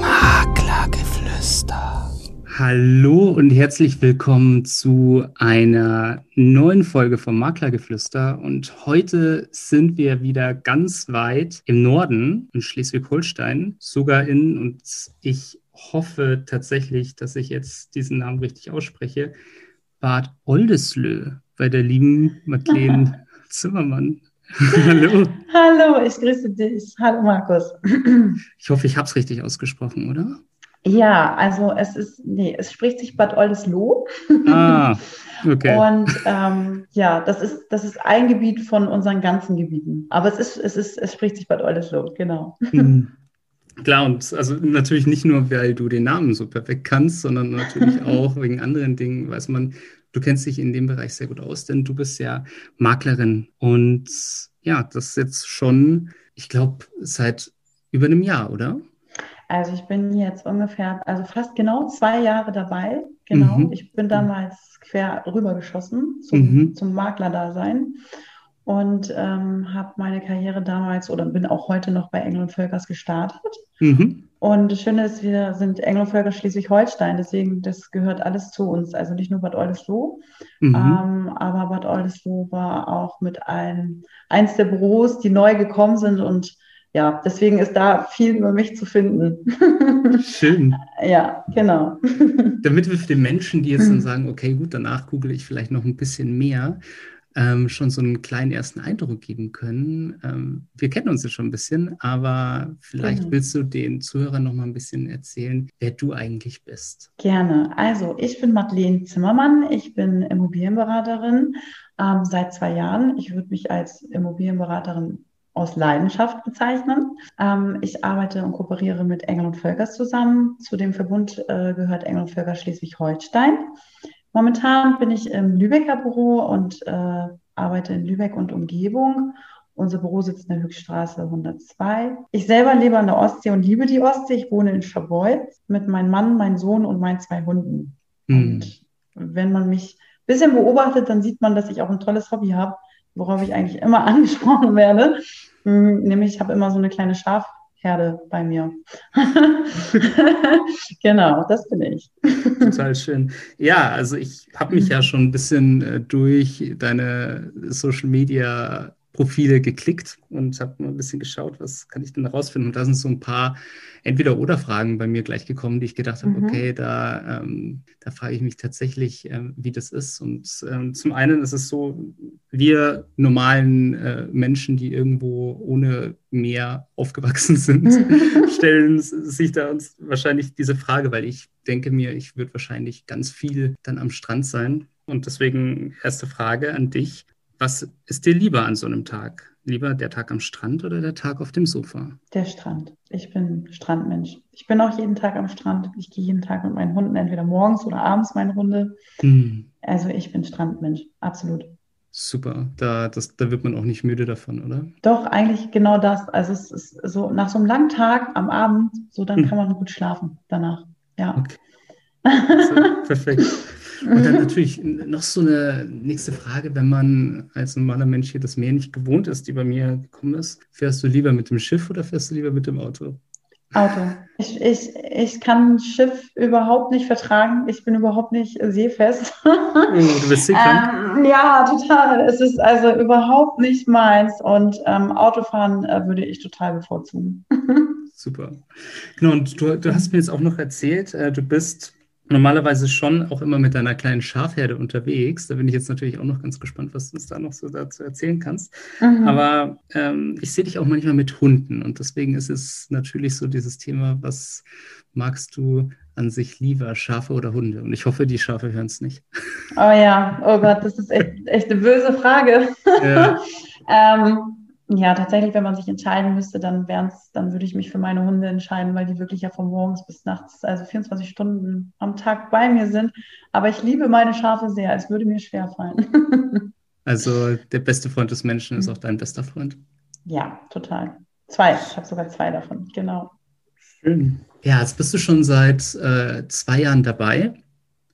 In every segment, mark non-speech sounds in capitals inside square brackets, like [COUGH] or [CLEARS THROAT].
Maklergeflüster. Hallo und herzlich willkommen zu einer neuen Folge vom Maklergeflüster. Und heute sind wir wieder ganz weit im Norden, in Schleswig-Holstein, sogar in, und ich hoffe tatsächlich, dass ich jetzt diesen Namen richtig ausspreche, Bad Oldeslö bei der lieben Madeleine [LAUGHS] Zimmermann. Hallo. [LAUGHS] Hallo, ich grüße dich. Hallo Markus. [CLEARS THROAT] Ich hoffe, ich habe es richtig ausgesprochen, oder? Ja, also es ist, nee, es spricht sich Bad Oldesloe. Ah, [LAUGHS] okay. Und ähm, ja, das ist, das ist ein Gebiet von unseren ganzen Gebieten. Aber es ist, es ist, es spricht sich Bad Oldesloe, genau. Mhm. [LAUGHS] Klar, und also natürlich nicht nur, weil du den Namen so perfekt kannst, sondern natürlich auch wegen anderen Dingen, weiß man, du kennst dich in dem Bereich sehr gut aus, denn du bist ja Maklerin. Und ja, das ist jetzt schon, ich glaube, seit über einem Jahr, oder? Also ich bin jetzt ungefähr, also fast genau zwei Jahre dabei. Genau. Mhm. Ich bin damals quer rübergeschossen zum, mhm. zum Maklerdasein und ähm, habe meine Karriere damals oder bin auch heute noch bei Engel und Völkers gestartet. Mhm. Und das Schöne ist, wir sind Engel und Völkers Schleswig-Holstein, deswegen das gehört alles zu uns, also nicht nur Bad Oldesloe, mhm. ähm, aber Bad Oldesloe war auch mit ein, eins der Büros, die neu gekommen sind und ja, deswegen ist da viel über mich zu finden. [LAUGHS] Schön. ja, genau. [LAUGHS] Damit wir für die Menschen, die jetzt dann sagen, okay, gut, danach google ich vielleicht noch ein bisschen mehr, ähm, schon so einen kleinen ersten Eindruck geben können. Ähm, wir kennen uns jetzt schon ein bisschen, aber vielleicht mhm. willst du den Zuhörern noch mal ein bisschen erzählen, wer du eigentlich bist. Gerne. Also ich bin Madeleine Zimmermann. Ich bin Immobilienberaterin ähm, seit zwei Jahren. Ich würde mich als Immobilienberaterin aus Leidenschaft bezeichnen. Ähm, ich arbeite und kooperiere mit Engel und Völkers zusammen. Zu dem Verbund äh, gehört Engel und Völkers Schleswig-Holstein. Momentan bin ich im Lübecker Büro und äh, arbeite in Lübeck und Umgebung. Unser Büro sitzt in der Höchststraße 102. Ich selber lebe an der Ostsee und liebe die Ostsee. Ich wohne in Schabolz mit meinem Mann, meinem Sohn und meinen zwei Hunden. Mhm. Und wenn man mich ein bisschen beobachtet, dann sieht man, dass ich auch ein tolles Hobby habe, worauf ich eigentlich immer [LAUGHS] angesprochen werde. Hm, nämlich, ich habe immer so eine kleine Schaf, Herde bei mir. [LAUGHS] genau, das bin ich. Total schön. Ja, also ich habe mich ja schon ein bisschen äh, durch deine Social Media Profile geklickt und habe mal ein bisschen geschaut, was kann ich denn herausfinden. Und da sind so ein paar Entweder-Oder-Fragen bei mir gleich gekommen, die ich gedacht habe, mhm. okay, da, ähm, da frage ich mich tatsächlich, ähm, wie das ist. Und ähm, zum einen ist es so, wir normalen äh, Menschen, die irgendwo ohne Meer aufgewachsen sind, [LAUGHS] stellen sich da uns wahrscheinlich diese Frage, weil ich denke mir, ich würde wahrscheinlich ganz viel dann am Strand sein. Und deswegen erste Frage an dich. Was ist dir lieber an so einem Tag? Lieber der Tag am Strand oder der Tag auf dem Sofa? Der Strand. Ich bin Strandmensch. Ich bin auch jeden Tag am Strand. Ich gehe jeden Tag mit meinen Hunden entweder morgens oder abends meine Runde. Hm. Also ich bin Strandmensch, absolut. Super, da, das, da wird man auch nicht müde davon, oder? Doch, eigentlich genau das. Also es ist so nach so einem langen Tag am Abend, so dann hm. kann man gut schlafen danach. Ja. Okay. [LAUGHS] Also, perfekt. Und dann natürlich noch so eine nächste Frage, wenn man als normaler Mensch hier das Meer nicht gewohnt ist, die bei mir gekommen ist, fährst du lieber mit dem Schiff oder fährst du lieber mit dem Auto? Auto. Ich, ich, ich kann Schiff überhaupt nicht vertragen. Ich bin überhaupt nicht seefest. Oh, du bist seekrank? ähm, ja, total. Es ist also überhaupt nicht meins. Und ähm, Autofahren äh, würde ich total bevorzugen. [LAUGHS] Super. Genau, und du, du hast mir jetzt auch noch erzählt, äh, du bist normalerweise schon auch immer mit deiner kleinen Schafherde unterwegs. Da bin ich jetzt natürlich auch noch ganz gespannt, was du uns da noch so dazu erzählen kannst. Mhm. Aber ähm, ich sehe dich auch manchmal mit Hunden und deswegen ist es natürlich so dieses Thema, was magst du an sich lieber, Schafe oder Hunde? Und ich hoffe, die Schafe hören es nicht. Oh ja, oh Gott, das ist echt, echt eine böse Frage. Ja. [LAUGHS] ähm, ja, tatsächlich, wenn man sich entscheiden müsste, dann wären's, dann würde ich mich für meine Hunde entscheiden, weil die wirklich ja von morgens bis nachts, also 24 Stunden am Tag bei mir sind. Aber ich liebe meine Schafe sehr. Es würde mir schwer fallen. [LAUGHS] also der beste Freund des Menschen ist auch dein bester Freund. Ja, total. Zwei. Ich habe sogar zwei davon. Genau. Schön. Ja, jetzt bist du schon seit äh, zwei Jahren dabei.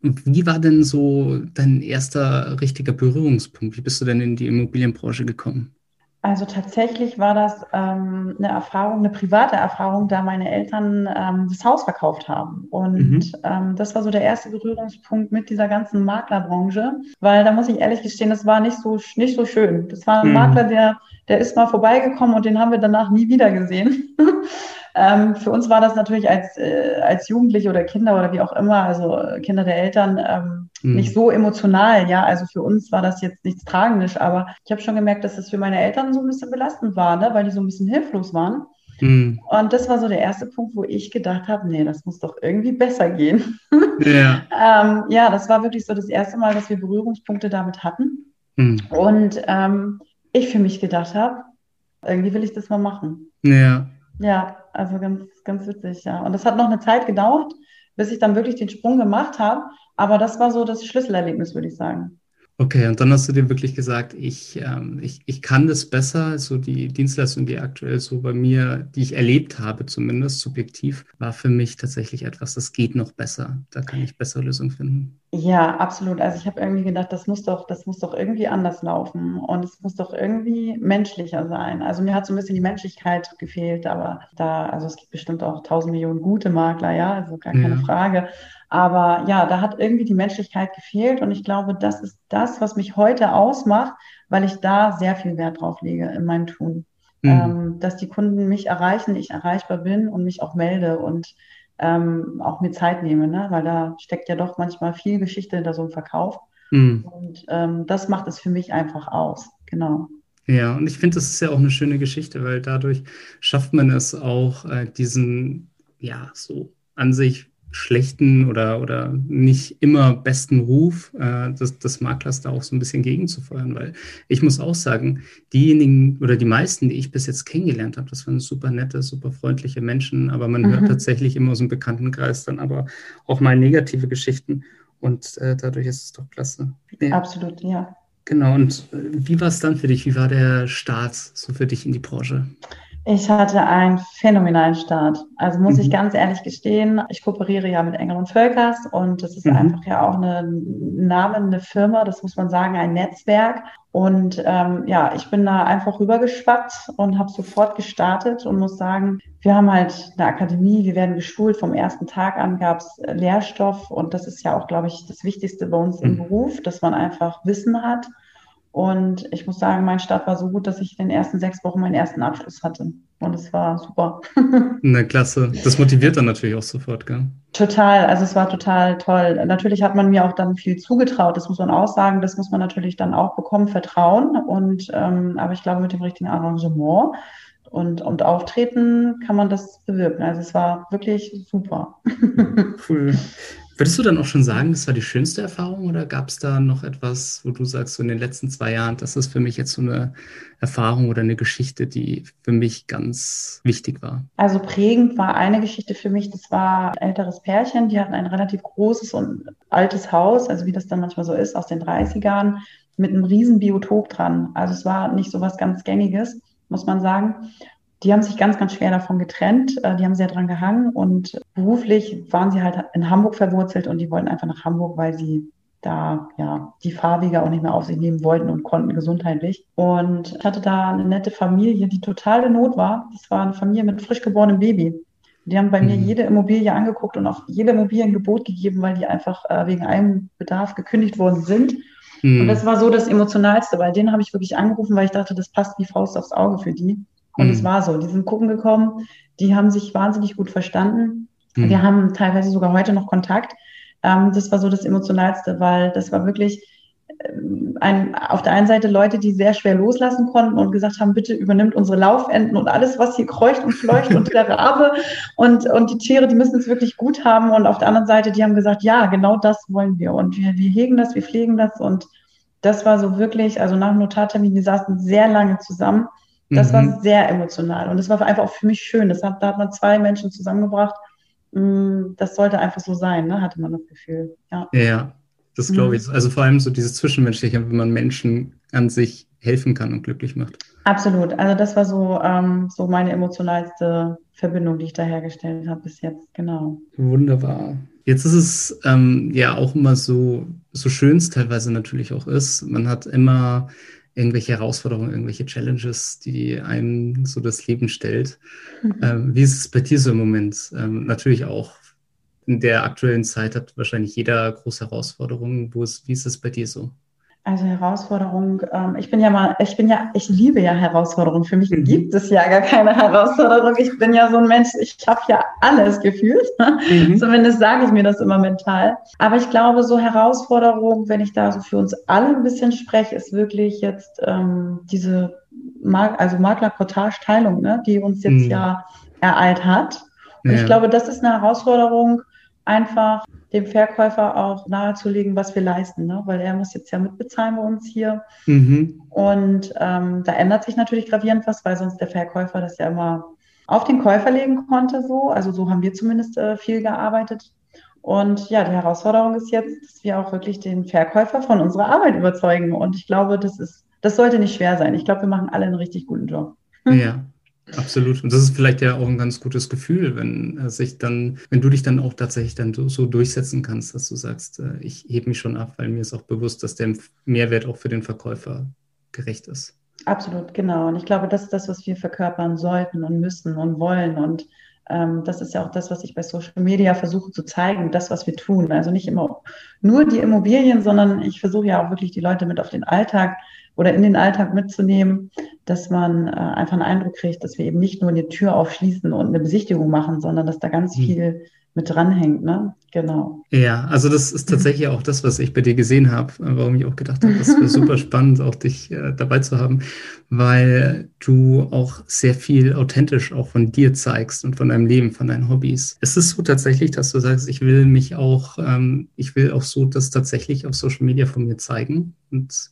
Wie war denn so dein erster richtiger Berührungspunkt? Wie bist du denn in die Immobilienbranche gekommen? Also tatsächlich war das ähm, eine Erfahrung, eine private Erfahrung, da meine Eltern ähm, das Haus verkauft haben. Und mhm. ähm, das war so der erste Berührungspunkt mit dieser ganzen Maklerbranche, weil da muss ich ehrlich gestehen, das war nicht so, nicht so schön. Das war ein mhm. Makler, der, der ist mal vorbeigekommen und den haben wir danach nie wieder gesehen. [LAUGHS] Ähm, für uns war das natürlich als, äh, als Jugendliche oder Kinder oder wie auch immer, also äh, Kinder der Eltern, ähm, mhm. nicht so emotional. Ja, also für uns war das jetzt nichts Tragisch, aber ich habe schon gemerkt, dass das für meine Eltern so ein bisschen belastend war, ne? weil die so ein bisschen hilflos waren. Mhm. Und das war so der erste Punkt, wo ich gedacht habe, nee, das muss doch irgendwie besser gehen. [LAUGHS] Ja. ähm, ja, das war wirklich so das erste Mal, dass wir Berührungspunkte damit hatten. Mhm. Und ähm, ich für mich gedacht habe, irgendwie will ich das mal machen. Ja. Ja, also ganz, ganz witzig, ja. Und das hat noch eine Zeit gedauert, bis ich dann wirklich den Sprung gemacht habe. Aber das war so das Schlüsselerlebnis, würde ich sagen. Okay, und dann hast du dir wirklich gesagt, ich, ähm, ich, ich kann das besser. So die Dienstleistung, die aktuell so bei mir, die ich erlebt habe, zumindest subjektiv, war für mich tatsächlich etwas, das geht noch besser. Da kann ich bessere Lösungen finden. Ja, absolut. Also ich habe irgendwie gedacht, das muss doch, das muss doch irgendwie anders laufen und es muss doch irgendwie menschlicher sein. Also mir hat so ein bisschen die Menschlichkeit gefehlt, aber da, also es gibt bestimmt auch tausend Millionen gute Makler, ja, also gar keine ja. Frage. Aber ja, da hat irgendwie die Menschlichkeit gefehlt und ich glaube, das ist das, was mich heute ausmacht, weil ich da sehr viel Wert drauf lege in meinem Tun. Mhm. Ähm, dass die Kunden mich erreichen, ich erreichbar bin und mich auch melde und ähm, auch mir Zeit nehme, ne? weil da steckt ja doch manchmal viel Geschichte hinter so einem Verkauf. Mhm. Und ähm, das macht es für mich einfach aus. Genau. Ja, und ich finde, das ist ja auch eine schöne Geschichte, weil dadurch schafft man es auch, äh, diesen, ja, so an sich schlechten oder, oder nicht immer besten Ruf äh, des, des Maklers da auch so ein bisschen gegenzufeuern, weil ich muss auch sagen, diejenigen oder die meisten, die ich bis jetzt kennengelernt habe, das waren super nette, super freundliche Menschen, aber man mhm. hört tatsächlich immer aus dem Bekanntenkreis dann aber auch mal negative Geschichten und äh, dadurch ist es doch klasse. Ja. Absolut, ja. Genau, und äh, wie war es dann für dich? Wie war der Start so für dich in die Branche? Ich hatte einen phänomenalen Start. Also muss mhm. ich ganz ehrlich gestehen, ich kooperiere ja mit Engel und Völkers und das ist mhm. einfach ja auch eine namende Firma, das muss man sagen, ein Netzwerk. Und ähm, ja, ich bin da einfach rübergeschwappt und habe sofort gestartet und muss sagen, wir haben halt eine Akademie, wir werden geschult. Vom ersten Tag an gab es Lehrstoff und das ist ja auch, glaube ich, das Wichtigste bei uns mhm. im Beruf, dass man einfach Wissen hat. Und ich muss sagen, mein Start war so gut, dass ich in den ersten sechs Wochen meinen ersten Abschluss hatte. Und es war super. [LAUGHS] Na klasse. Das motiviert dann natürlich auch sofort, gell? Total. Also es war total toll. Natürlich hat man mir auch dann viel zugetraut. Das muss man auch sagen. Das muss man natürlich dann auch bekommen, Vertrauen. Und ähm, aber ich glaube, mit dem richtigen Arrangement und, und Auftreten kann man das bewirken. Also es war wirklich super. [LAUGHS] Cool. Würdest du dann auch schon sagen, das war die schönste Erfahrung oder gab es da noch etwas, wo du sagst, so in den letzten zwei Jahren, das ist für mich jetzt so eine Erfahrung oder eine Geschichte, die für mich ganz wichtig war? Also prägend war eine Geschichte für mich, das war ein älteres Pärchen, die hatten ein relativ großes und altes Haus, also wie das dann manchmal so ist, aus den 30ern, mit einem riesen Biotop dran. Also es war nicht so was ganz Gängiges, muss man sagen die haben sich ganz, ganz schwer davon getrennt. Äh, die haben sehr dran gehangen und beruflich waren sie halt in Hamburg verwurzelt und die wollten einfach nach Hamburg, weil sie da ja die Fahrwege auch nicht mehr auf sich nehmen wollten und konnten gesundheitlich. Und ich hatte da eine nette Familie, die total in Not war. Das war eine Familie mit frisch geborenem Baby. Die haben bei mhm. mir jede Immobilie angeguckt und auch jede Immobilie ein Gebot gegeben, weil die einfach äh, wegen einem Bedarf gekündigt worden sind. Mhm. Und das war so das Emotionalste, weil den habe ich wirklich angerufen, weil ich dachte, das passt wie Faust aufs Auge für die. Und mhm. es war so, die sind gucken gekommen, die haben sich wahnsinnig gut verstanden. Mhm. Wir haben teilweise sogar heute noch Kontakt. Ähm, das war so das Emotionalste, weil das war wirklich ähm, ein, auf der einen Seite Leute, die sehr schwer loslassen konnten und gesagt haben, bitte übernimmt unsere Laufenden und alles, was hier kreucht und fleucht und [LAUGHS] der Rabe und, und die Tiere, die müssen es wirklich gut haben. Und auf der anderen Seite, die haben gesagt, ja, genau das wollen wir. Und wir, wir hegen das, wir pflegen das. Und das war so wirklich, also nach dem Notartermin, wir saßen sehr lange zusammen das mhm. war sehr emotional und das war einfach auch für mich schön. Das hat, da hat man zwei Menschen zusammengebracht. Mm, das sollte einfach so sein, ne? hatte man das Gefühl. Ja, ja das glaube ich. Mhm. Also vor allem so dieses Zwischenmenschliche, wenn man Menschen an sich helfen kann und glücklich macht. Absolut. Also das war so, ähm, so meine emotionalste Verbindung, die ich da hergestellt habe bis jetzt. Genau. Wunderbar. Jetzt ist es ähm, ja auch immer so, so schön es teilweise natürlich auch ist. Man hat immer irgendwelche Herausforderungen, irgendwelche Challenges, die einem so das Leben stellt. Mhm. Ähm, wie ist es bei dir so im Moment? Ähm, natürlich auch in der aktuellen Zeit hat wahrscheinlich jeder große Herausforderungen. Wo ist, wie ist es bei dir so? Also Herausforderung, ähm, ich bin ja mal, ich bin ja, ich liebe ja Herausforderungen. Für mich mhm. gibt es ja gar keine Herausforderung. Ich bin ja so ein Mensch, ich schaffe ja alles gefühlt. Mhm. [LAUGHS] Zumindest sage ich mir das immer mental. Aber ich glaube, so Herausforderung, wenn ich da so für uns alle ein bisschen spreche, ist wirklich jetzt ähm, diese Mar also Makler-Cottage-Teilung, ne, die uns jetzt mhm. ja ereilt hat. Und ja. ich glaube, das ist eine Herausforderung, einfach dem Verkäufer auch nahezulegen, was wir leisten, ne? weil er muss jetzt ja mitbezahlen bei uns hier. Mhm. Und ähm, da ändert sich natürlich gravierend was, weil sonst der Verkäufer das ja immer auf den Käufer legen konnte. So. Also so haben wir zumindest äh, viel gearbeitet. Und ja, die Herausforderung ist jetzt, dass wir auch wirklich den Verkäufer von unserer Arbeit überzeugen. Und ich glaube, das ist, das sollte nicht schwer sein. Ich glaube, wir machen alle einen richtig guten Job. Ja, Absolut. Und das ist vielleicht ja auch ein ganz gutes Gefühl, wenn äh, sich dann, wenn du dich dann auch tatsächlich dann so durchsetzen kannst, dass du sagst, äh, ich hebe mich schon ab, weil mir ist auch bewusst, dass der Mehrwert auch für den Verkäufer gerecht ist. Absolut, genau. Und ich glaube, das ist das, was wir verkörpern sollten und müssen und wollen. Und ähm, das ist ja auch das, was ich bei Social Media versuche zu zeigen, das, was wir tun. Also nicht immer nur die Immobilien, sondern ich versuche ja auch wirklich die Leute mit auf den Alltag oder in den Alltag mitzunehmen, dass man äh, einfach einen Eindruck kriegt, dass wir eben nicht nur eine Tür aufschließen und eine Besichtigung machen, sondern dass da ganz hm. viel mit dranhängt, ne? Genau. Ja, also das ist tatsächlich auch das, was ich bei dir gesehen habe, warum ich auch gedacht habe, das wäre super [LAUGHS] spannend, auch dich äh, dabei zu haben, weil du auch sehr viel authentisch auch von dir zeigst und von deinem Leben, von deinen Hobbys. Ist es so tatsächlich, dass du sagst, ich will mich auch, ähm, ich will auch so das tatsächlich auf Social Media von mir zeigen und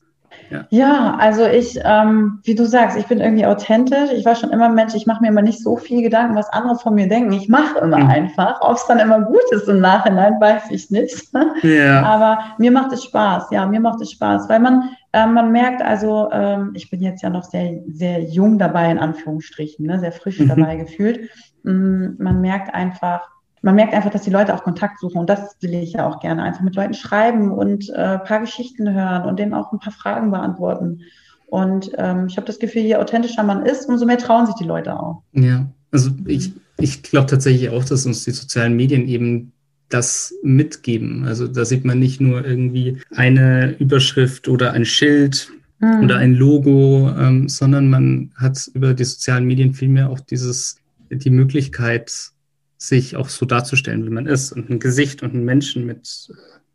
ja. ja, also ich, ähm, wie du sagst, ich bin irgendwie authentisch. Ich war schon immer Mensch, ich mache mir immer nicht so viel Gedanken, was andere von mir denken. Ich mache immer mhm. einfach. Ob es dann immer gut ist im Nachhinein, [LAUGHS] weiß ich nicht. Ja. Aber mir macht es Spaß, ja, mir macht es Spaß, weil man, äh, man merkt also, ähm, ich bin jetzt ja noch sehr, sehr jung dabei, in Anführungsstrichen, ne, sehr frisch mhm. dabei gefühlt. Mm, man merkt einfach, man merkt einfach, dass die Leute auch Kontakt suchen und das will ich ja auch gerne. Einfach mit Leuten schreiben und äh, ein paar Geschichten hören und denen auch ein paar Fragen beantworten. Und ähm, ich habe das Gefühl, je authentischer man ist, umso mehr trauen sich die Leute auch. Ja, also ich, ich glaube tatsächlich auch, dass uns die sozialen Medien eben das mitgeben. Also da sieht man nicht nur irgendwie eine Überschrift oder ein Schild mhm. oder ein Logo, ähm, sondern man hat über die sozialen Medien vielmehr auch dieses, die Möglichkeit, sich auch so darzustellen, wie man ist und ein Gesicht und einen Menschen mit,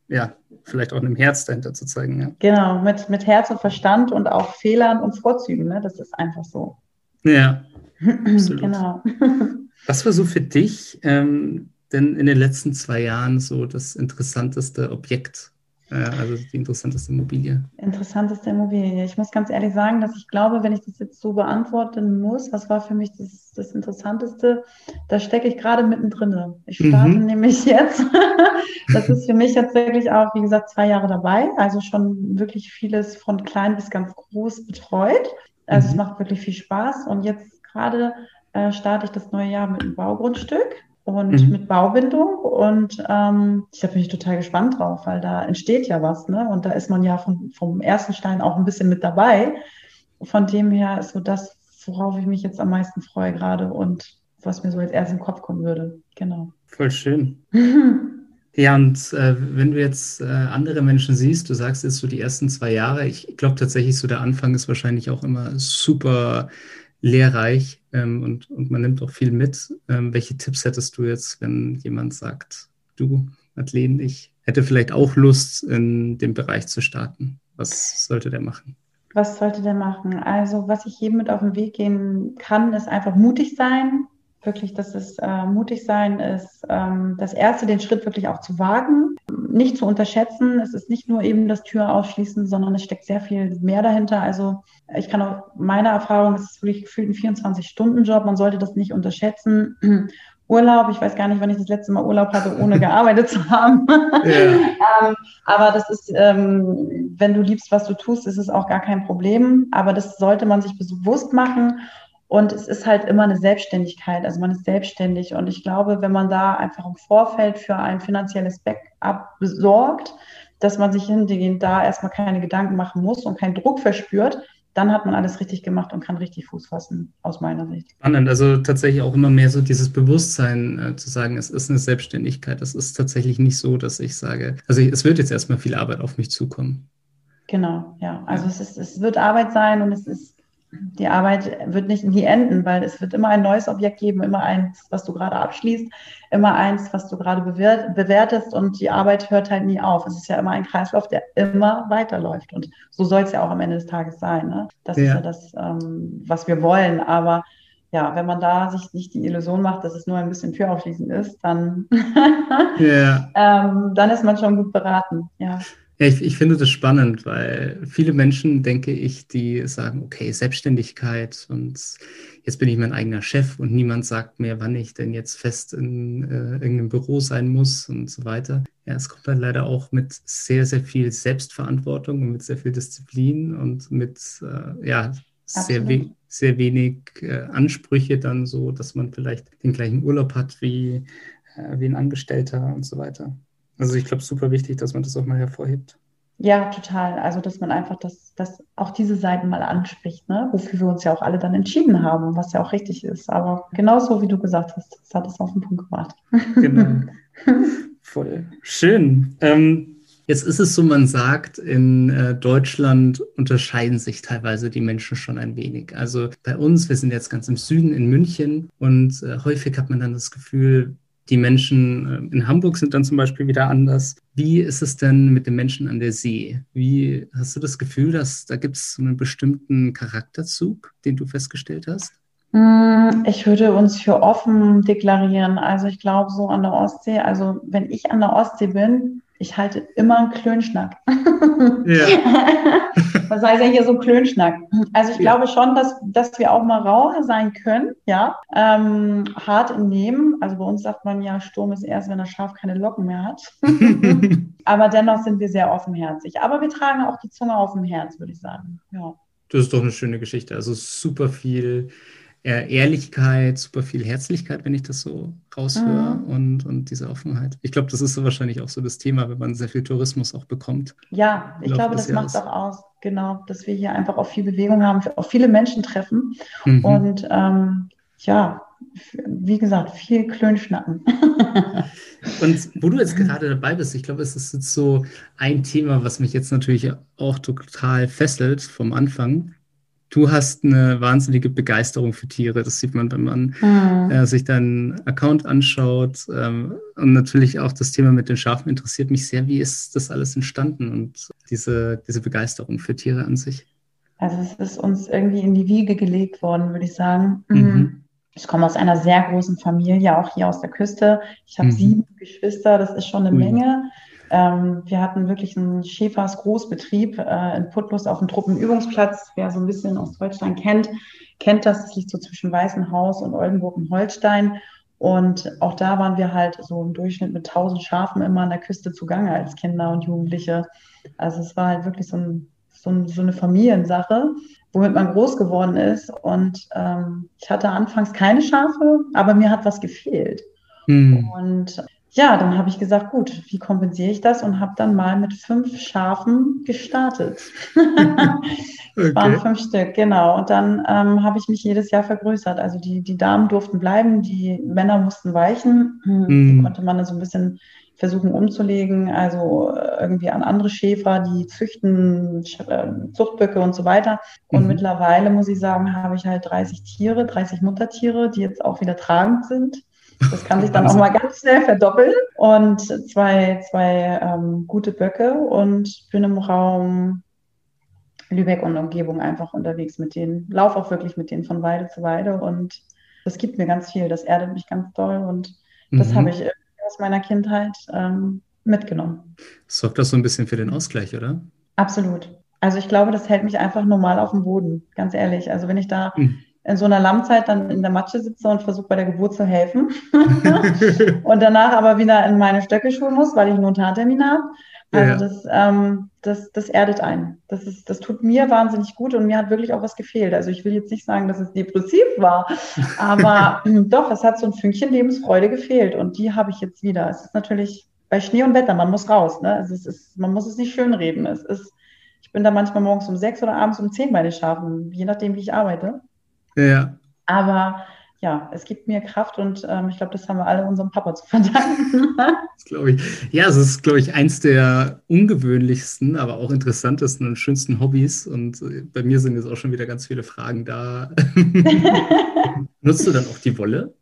äh, ja, vielleicht auch einem Herz dahinter zu zeigen. Ja. Genau, mit, mit Herz und Verstand und auch Fehlern und Vorzügen, ne? das ist einfach so. Ja, [CLEARS THROAT] absolut. genau. [LAUGHS] Was war so für dich ähm, denn in den letzten zwei Jahren so das interessanteste Objekt, also die interessanteste Immobilie. Interessanteste Immobilie. Ich muss ganz ehrlich sagen, dass ich glaube, wenn ich das jetzt so beantworten muss, was war für mich das, das Interessanteste, da stecke ich gerade mittendrin. Ich starte mhm. nämlich jetzt. [LAUGHS] das ist für mich jetzt wirklich auch, wie gesagt, zwei Jahre dabei. Also schon wirklich vieles von klein bis ganz groß betreut. Also mhm. es macht wirklich viel Spaß. Und jetzt gerade äh, starte ich das neue Jahr mit einem Baugrundstück und mhm. mit Baubindung. Und ähm, ich bin total gespannt drauf, weil da entsteht ja was, ne? Und da ist man ja vom, vom ersten Stein auch ein bisschen mit dabei. Von dem her ist so das, worauf ich mich jetzt am meisten freue gerade und was mir so als erstes im Kopf kommen würde. Genau. Voll schön. [LAUGHS] Ja, und äh, wenn du jetzt äh, andere Menschen siehst, du sagst jetzt so die ersten zwei Jahre, ich glaube tatsächlich so der Anfang ist wahrscheinlich auch immer super lehrreich ähm, und, und man nimmt auch viel mit. Ähm, welche Tipps hättest du jetzt, wenn jemand sagt, du, Madeleine, ich hätte vielleicht auch Lust, in dem Bereich zu starten? Was sollte der machen? Was sollte der machen? Also, was ich jedem mit auf den Weg gehen kann, ist einfach mutig sein, wirklich, dass es äh, mutig sein ist, ähm, das erste, den Schritt wirklich auch zu wagen, nicht zu unterschätzen. Es ist nicht nur eben das Tür ausschließen, sondern es steckt sehr viel mehr dahinter. Also ich kann auch meine Erfahrung, es ist wirklich gefühlt ein 24-Stunden-Job. Man sollte das nicht unterschätzen. [CLEARS THROAT] Urlaub, ich weiß gar nicht, wann ich das letzte Mal Urlaub hatte, ohne [LAUGHS] gearbeitet zu haben. Ja. [LAUGHS] ähm, aber das ist, ähm, wenn du liebst, was du tust, ist es auch gar kein Problem. Aber das sollte man sich bewusst machen und es ist halt immer eine Selbstständigkeit. Also man ist selbstständig. Und ich glaube, wenn man da einfach im Vorfeld für ein finanzielles Backup besorgt, dass man sich hingehend da erstmal keine Gedanken machen muss und keinen Druck verspürt, dann hat man alles richtig gemacht und kann richtig Fuß fassen, aus meiner Sicht. Spannend, also tatsächlich auch immer mehr so dieses Bewusstsein äh, zu sagen, es ist eine Selbstständigkeit. Es ist tatsächlich nicht so, dass ich sage, also es wird jetzt erstmal viel Arbeit auf mich zukommen. Genau, ja. Also es, ist, es wird Arbeit sein und es ist die Arbeit wird nicht nie enden, weil es wird immer ein neues Objekt geben, immer eins, was du gerade abschließt, immer eins, was du gerade bewert, bewertest und die Arbeit hört halt nie auf. Es ist ja immer ein Kreislauf, der immer weiterläuft und so soll es ja auch am Ende des Tages sein. Ne? Das ja. ist ja das, ähm, was wir wollen, aber ja, wenn man da sich nicht die Illusion macht, dass es nur ein bisschen Tür aufschließen ist, dann, [LAUGHS] yeah. ähm, dann ist man schon gut beraten. Ja. Ja, ich, ich finde das spannend, weil viele Menschen, denke ich, die sagen, okay, Selbstständigkeit und jetzt bin ich mein eigener Chef und niemand sagt mir, wann ich denn jetzt fest in äh, irgendeinem Büro sein muss und so weiter. Ja, es kommt dann leider auch mit sehr, sehr viel Selbstverantwortung und mit sehr viel Disziplin und mit, äh, ja, sehr, we sehr wenig äh, Ansprüche dann so, dass man vielleicht den gleichen Urlaub hat wie, äh, wie ein Angestellter und so weiter. Also ich glaube, super wichtig, dass man das auch mal hervorhebt. Ja, total. Also, dass man einfach das, das auch diese Seiten mal anspricht, ne? wofür wir uns ja auch alle dann entschieden haben, was ja auch richtig ist. Aber genauso wie du gesagt hast, das hat es auf den Punkt gebracht. Genau. [LAUGHS] Voll. Schön. Ähm, jetzt ist es so, man sagt, in äh, Deutschland unterscheiden sich teilweise die Menschen schon ein wenig. Also bei uns, wir sind jetzt ganz im Süden in München und äh, häufig hat man dann das Gefühl, die Menschen äh, in Hamburg sind dann zum Beispiel wieder anders. Wie ist es denn mit den Menschen an der See? Wie hast du das Gefühl, dass da gibt es einen bestimmten Charakterzug, den du festgestellt hast? Hm, ich würde uns für offen deklarieren. Also ich glaube so an der Ostsee, also wenn ich an der Ostsee bin, ich halte immer einen Klönschnack. Ja. [LAUGHS] Was heißt ja hier so Klönschnack? Also ich ja. glaube schon, dass, dass wir auch mal rauer sein können, ja. Ähm, hart im Nehmen. Also bei uns sagt man ja, Sturm ist erst, wenn das Schaf keine Locken mehr hat. [LAUGHS] Aber dennoch sind wir sehr offenherzig. Aber wir tragen auch die Zunge auf dem Herz, würde ich sagen. Ja. Das ist doch eine schöne Geschichte. Also super viel Ehrlichkeit, super viel Herzlichkeit, wenn ich das so raushöre mhm. und, und diese Offenheit. Ich glaube, das ist so wahrscheinlich auch so das Thema, wenn man sehr viel Tourismus auch bekommt. Ja, ich glaube, das macht auch aus, genau, dass wir hier einfach auch viel Bewegung haben, auch viele Menschen treffen mhm. und ähm, ja, wie gesagt, viel Klönschnacken. [LAUGHS] Und wo du jetzt gerade dabei bist, ich glaube, es ist jetzt so ein Thema, was mich jetzt natürlich auch total fesselt vom Anfang du hast eine wahnsinnige Begeisterung für Tiere. Das sieht man, wenn man mhm. äh, sich deinen Account anschaut. Ähm, und natürlich auch das Thema mit den Schafen interessiert mich sehr. Wie ist das alles entstanden und diese, diese Begeisterung für Tiere an sich? Also es ist uns irgendwie in die Wiege gelegt worden, würde ich sagen. Mhm. Ich komme aus einer sehr großen Familie, auch hier aus der Küste. Ich habe mhm. sieben Geschwister, das ist schon eine Ui. Menge. Ähm, wir hatten wirklich einen Schäfers Großbetrieb äh, in Putlos auf dem Truppenübungsplatz. Wer so ein bisschen aus Deutschland kennt, kennt das. Das liegt so zwischen Weißenhaus und Oldenburg und Holstein. Und auch da waren wir halt so im Durchschnitt mit 1000 Schafen immer an der Küste zugange als Kinder und Jugendliche. Also es war halt wirklich so, ein, so, ein, so eine Familiensache, womit man groß geworden ist. Und ähm, ich hatte anfangs keine Schafe, aber mir hat was gefehlt. Hm. Und ja, dann habe ich gesagt, gut, wie kompensiere ich das? Und habe dann mal mit fünf Schafen gestartet. [LAUGHS] okay. waren fünf Stück, genau. Und dann ähm, habe ich mich jedes Jahr vergrößert. Also die, die Damen durften bleiben, die Männer mussten weichen. Hm, die mm. konnte man dann so ein bisschen versuchen umzulegen, also äh, irgendwie an andere Schäfer, die züchten äh, Zuchtböcke und so weiter. Und mhm. mittlerweile muss ich sagen, habe ich halt 30 Tiere, 30 Muttertiere, die jetzt auch wieder tragend sind. Das kann sich dann auch mal ganz schnell verdoppeln. Und zwei, zwei ähm, gute Böcke und bin im Raum Lübeck und Umgebung einfach unterwegs mit denen. Lauf auch wirklich mit denen von Weide zu Weide und das gibt mir ganz viel. Das erdet mich ganz doll und das mhm. habe ich aus meiner Kindheit ähm, mitgenommen. Sorgt das so ein bisschen für den Ausgleich, oder? Absolut. Also ich glaube, das hält mich einfach normal auf dem Boden, ganz ehrlich. Also wenn ich da mhm in so einer Lammzeit dann in der Matsche sitze und versuche bei der Geburt zu helfen [LAUGHS] und danach aber wieder in meine Stöcke schulen muss, weil ich einen Notartermin habe. Also ja. das, ähm, das, das erdet einen. Das, ist, das tut mir wahnsinnig gut und mir hat wirklich auch was gefehlt. Also ich will jetzt nicht sagen, dass es depressiv war, [LAUGHS] aber doch, es hat so ein Fünkchen Lebensfreude gefehlt und die habe ich jetzt wieder. Es ist natürlich bei Schnee und Wetter, man muss raus. Ne? Also es ist, man muss es nicht schönreden. Es ist Ich bin da manchmal morgens um sechs oder abends um zehn bei den Schafen, je nachdem, wie ich arbeite. Ja. Aber ja, es gibt mir Kraft und ähm, ich glaube, das haben wir alle unserem Papa zu verdanken. [LAUGHS] das glaube ich. Ja, es ist, glaube ich, eins der ungewöhnlichsten, aber auch interessantesten und schönsten Hobbys. Und äh, bei mir sind jetzt auch schon wieder ganz viele Fragen da. [LAUGHS] Nutzt du dann auch die Wolle,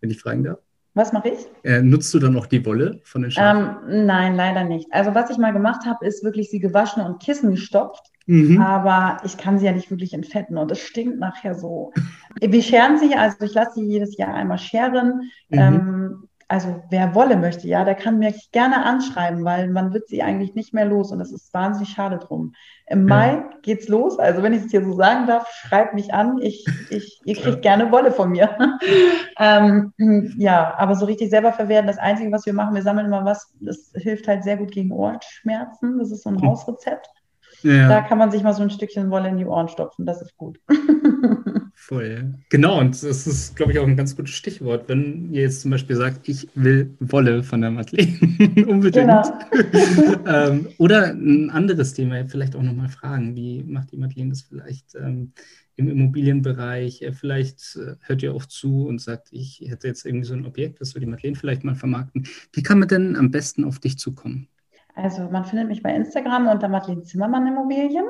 wenn ich fragen darf? Was mache ich? Äh, nutzt du dann auch die Wolle von den Schafen? Ähm, nein, leider nicht. Also was ich mal gemacht habe, ist wirklich sie gewaschen und Kissen gestopft. Mhm. Aber ich kann sie ja nicht wirklich entfetten und es stinkt nachher so. [LAUGHS] Wir scheren sie, also ich lasse sie jedes Jahr einmal scheren. Mhm. Ähm, also wer Wolle möchte, ja, der kann mich gerne anschreiben, weil man wird sie eigentlich nicht mehr los und das ist wahnsinnig schade drum. Im ja. Mai geht's los, also wenn ich es hier so sagen darf, schreibt mich an, ich, ich, ihr kriegt ja. gerne Wolle von mir. [LAUGHS] ähm, ja, aber so richtig selber verwerten, das Einzige, was wir machen, wir sammeln immer was, das hilft halt sehr gut gegen Ohrenschmerzen, das ist so ein hm. Hausrezept. Ja. Da kann man sich mal so ein Stückchen Wolle in die Ohren stopfen, das ist gut. [LAUGHS] Voll. Genau, und das ist, glaube ich, auch ein ganz gutes Stichwort. Wenn ihr jetzt zum Beispiel sagt, ich will Wolle von der Madeleine, [LAUGHS] unbedingt. Genau. [LAUGHS] ähm, oder ein anderes Thema, vielleicht auch nochmal fragen, wie macht die Madeleine das vielleicht ähm, im Immobilienbereich? Äh, vielleicht äh, hört ihr auch zu und sagt, ich hätte jetzt irgendwie so ein Objekt, das wir die Madeleine vielleicht mal vermarkten. Wie kann man denn am besten auf dich zukommen? Also man findet mich bei Instagram unter Madeleine Zimmermann Immobilien.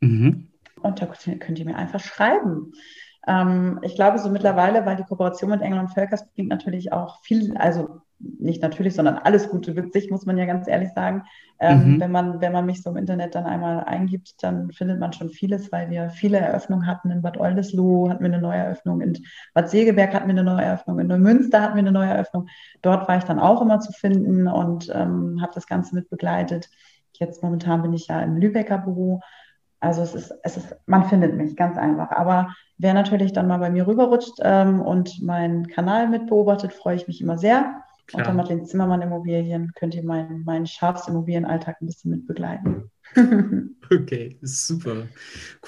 Mhm. Und da könnt ihr mir einfach schreiben. Ähm, ich glaube, so mittlerweile, weil die Kooperation mit Engel und Völkers bringt natürlich auch viel, also nicht natürlich, sondern alles Gute mit sich, muss man ja ganz ehrlich sagen. Ähm, mhm. wenn, man, wenn man mich so im Internet dann einmal eingibt, dann findet man schon vieles, weil wir viele Eröffnungen hatten. In Bad Oldesloe hatten wir eine neue Eröffnung, in Bad Segeberg hatten wir eine neue Eröffnung, in Neumünster hatten wir eine neue Eröffnung. Dort war ich dann auch immer zu finden und ähm, habe das Ganze mit begleitet. Jetzt momentan bin ich ja im Lübecker Büro. Also es ist, es ist, man findet mich ganz einfach. Aber wer natürlich dann mal bei mir rüberrutscht ähm, und meinen Kanal mit beobachtet, freue ich mich immer sehr. Klar. Unter Madeleine Zimmermann Immobilien könnt ihr meinen, meinen Schafsimmobilienalltag ein bisschen mit begleiten. [LAUGHS] okay, super.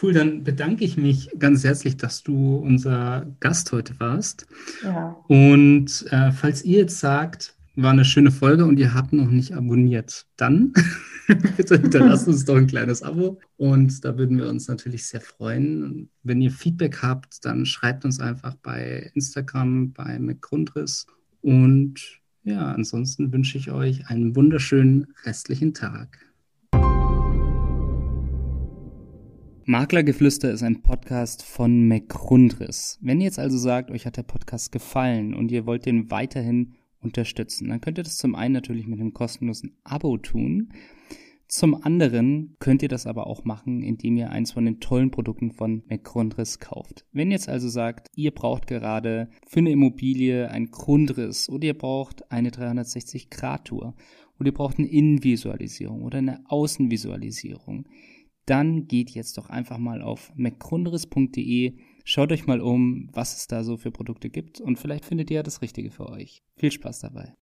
Cool, dann bedanke ich mich ganz herzlich, dass du unser Gast heute warst. Ja. Und äh, falls ihr jetzt sagt, war eine schöne Folge und ihr habt noch nicht abonniert, dann [LAUGHS] bitte hinterlasst uns doch ein kleines Abo. Und da würden wir uns natürlich sehr freuen. Wenn ihr Feedback habt, dann schreibt uns einfach bei Instagram, bei McGrundriss. Und ja, ansonsten wünsche ich euch einen wunderschönen restlichen Tag. Maklergeflüster ist ein Podcast von McGrundriss. Wenn ihr jetzt also sagt, euch hat der Podcast gefallen und ihr wollt den weiterhin unterstützen, dann könnt ihr das zum einen natürlich mit einem kostenlosen Abo tun. Zum anderen könnt ihr das aber auch machen, indem ihr eins von den tollen Produkten von McGrundriss kauft. Wenn ihr jetzt also sagt, ihr braucht gerade für eine Immobilie einen Grundriss oder ihr braucht eine 360-Grad-Tour oder ihr braucht eine Innenvisualisierung oder eine Außenvisualisierung, dann geht jetzt doch einfach mal auf mcgrundriss.de, schaut euch mal um, was es da so für Produkte gibt und vielleicht findet ihr ja das Richtige für euch. Viel Spaß dabei.